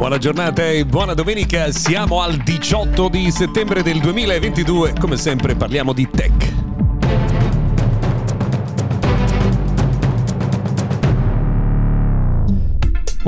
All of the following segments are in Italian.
Buona giornata e buona domenica, siamo al 18 di settembre del 2022, come sempre parliamo di tech.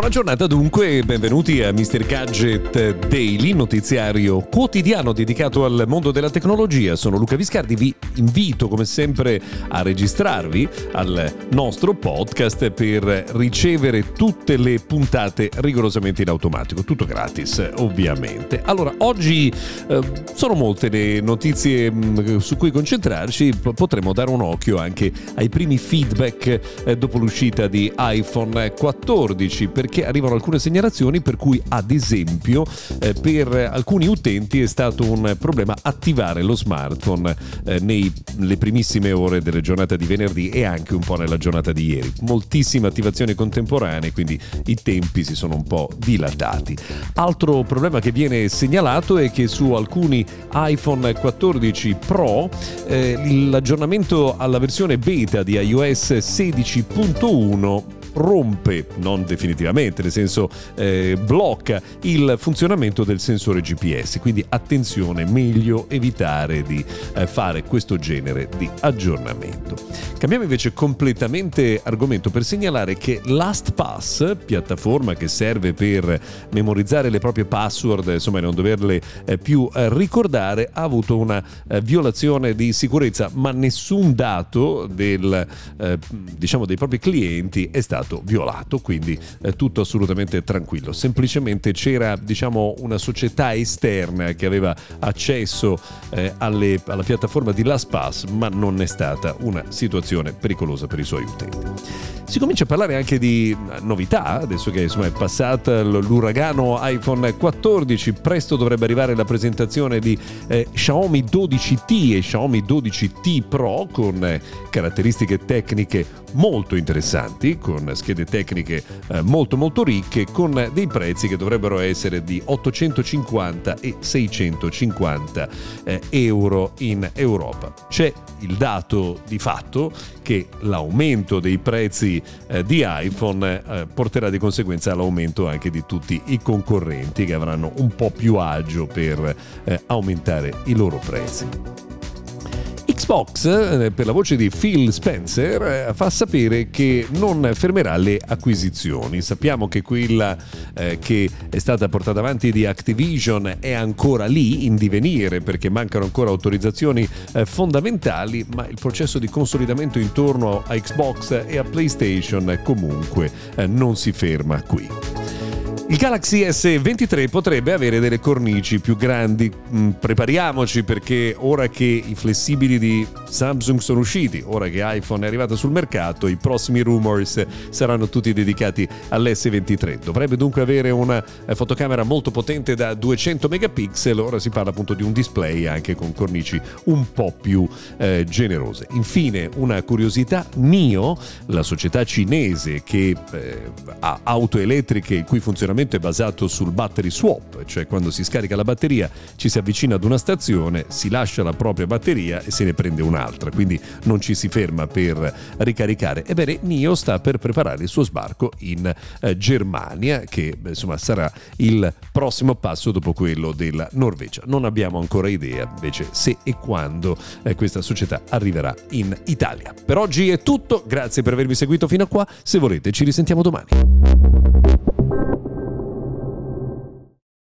Buona giornata dunque e benvenuti a Mr. Gadget Daily, notiziario quotidiano dedicato al mondo della tecnologia. Sono Luca Viscardi, vi invito come sempre a registrarvi al nostro podcast per ricevere tutte le puntate rigorosamente in automatico, tutto gratis ovviamente. Allora, oggi eh, sono molte le notizie mh, su cui concentrarci, potremmo dare un occhio anche ai primi feedback eh, dopo l'uscita di iPhone 14 perché arrivano alcune segnalazioni per cui ad esempio eh, per alcuni utenti è stato un problema attivare lo smartphone eh, nelle primissime ore della giornata di venerdì e anche un po' nella giornata di ieri. Moltissime attivazioni contemporanee, quindi i tempi si sono un po' dilatati. Altro problema che viene segnalato è che su alcuni iPhone 14 Pro eh, l'aggiornamento alla versione beta di iOS 16.1 rompe, non definitivamente, nel senso eh, blocca il funzionamento del sensore GPS. Quindi attenzione, meglio evitare di eh, fare questo genere di aggiornamento. Cambiamo invece completamente argomento per segnalare che LastPass, piattaforma che serve per memorizzare le proprie password, insomma non doverle eh, più eh, ricordare, ha avuto una eh, violazione di sicurezza, ma nessun dato del, eh, diciamo, dei propri clienti è stato stato violato, quindi eh, tutto assolutamente tranquillo. Semplicemente c'era diciamo, una società esterna che aveva accesso eh, alle, alla piattaforma di LastPass, ma non è stata una situazione pericolosa per i suoi utenti. Si comincia a parlare anche di novità, adesso che insomma, è passata l'uragano iPhone 14, presto dovrebbe arrivare la presentazione di eh, Xiaomi 12T e Xiaomi 12T Pro con eh, caratteristiche tecniche molto interessanti, con schede tecniche eh, molto molto ricche, con dei prezzi che dovrebbero essere di 850 e 650 eh, euro in Europa. C'è il dato di fatto che l'aumento dei prezzi eh, di iPhone eh, porterà di conseguenza all'aumento anche di tutti i concorrenti che avranno un po' più agio per eh, aumentare i loro prezzi. Xbox, eh, per la voce di Phil Spencer, eh, fa sapere che non fermerà le acquisizioni. Sappiamo che quella eh, che è stata portata avanti di Activision è ancora lì in divenire perché mancano ancora autorizzazioni fondamentali, ma il processo di consolidamento intorno a Xbox e a PlayStation comunque non si ferma qui. Il Galaxy S23 potrebbe avere delle cornici più grandi. Mm, prepariamoci perché ora che i flessibili di Samsung sono usciti, ora che iPhone è arrivato sul mercato, i prossimi rumors saranno tutti dedicati all'S23. Dovrebbe dunque avere una eh, fotocamera molto potente da 200 megapixel, ora si parla appunto di un display anche con cornici un po' più eh, generose. Infine, una curiosità, NIO, la società cinese che eh, ha auto elettriche il cui funzionamento funzionamento è basato sul battery swap, cioè quando si scarica la batteria ci si avvicina ad una stazione, si lascia la propria batteria e se ne prende un'altra, quindi non ci si ferma per ricaricare. Ebbene, NIO sta per preparare il suo sbarco in eh, Germania, che insomma sarà il prossimo passo dopo quello della Norvegia. Non abbiamo ancora idea invece se e quando eh, questa società arriverà in Italia. Per oggi è tutto, grazie per avermi seguito fino a qua, se volete ci risentiamo domani.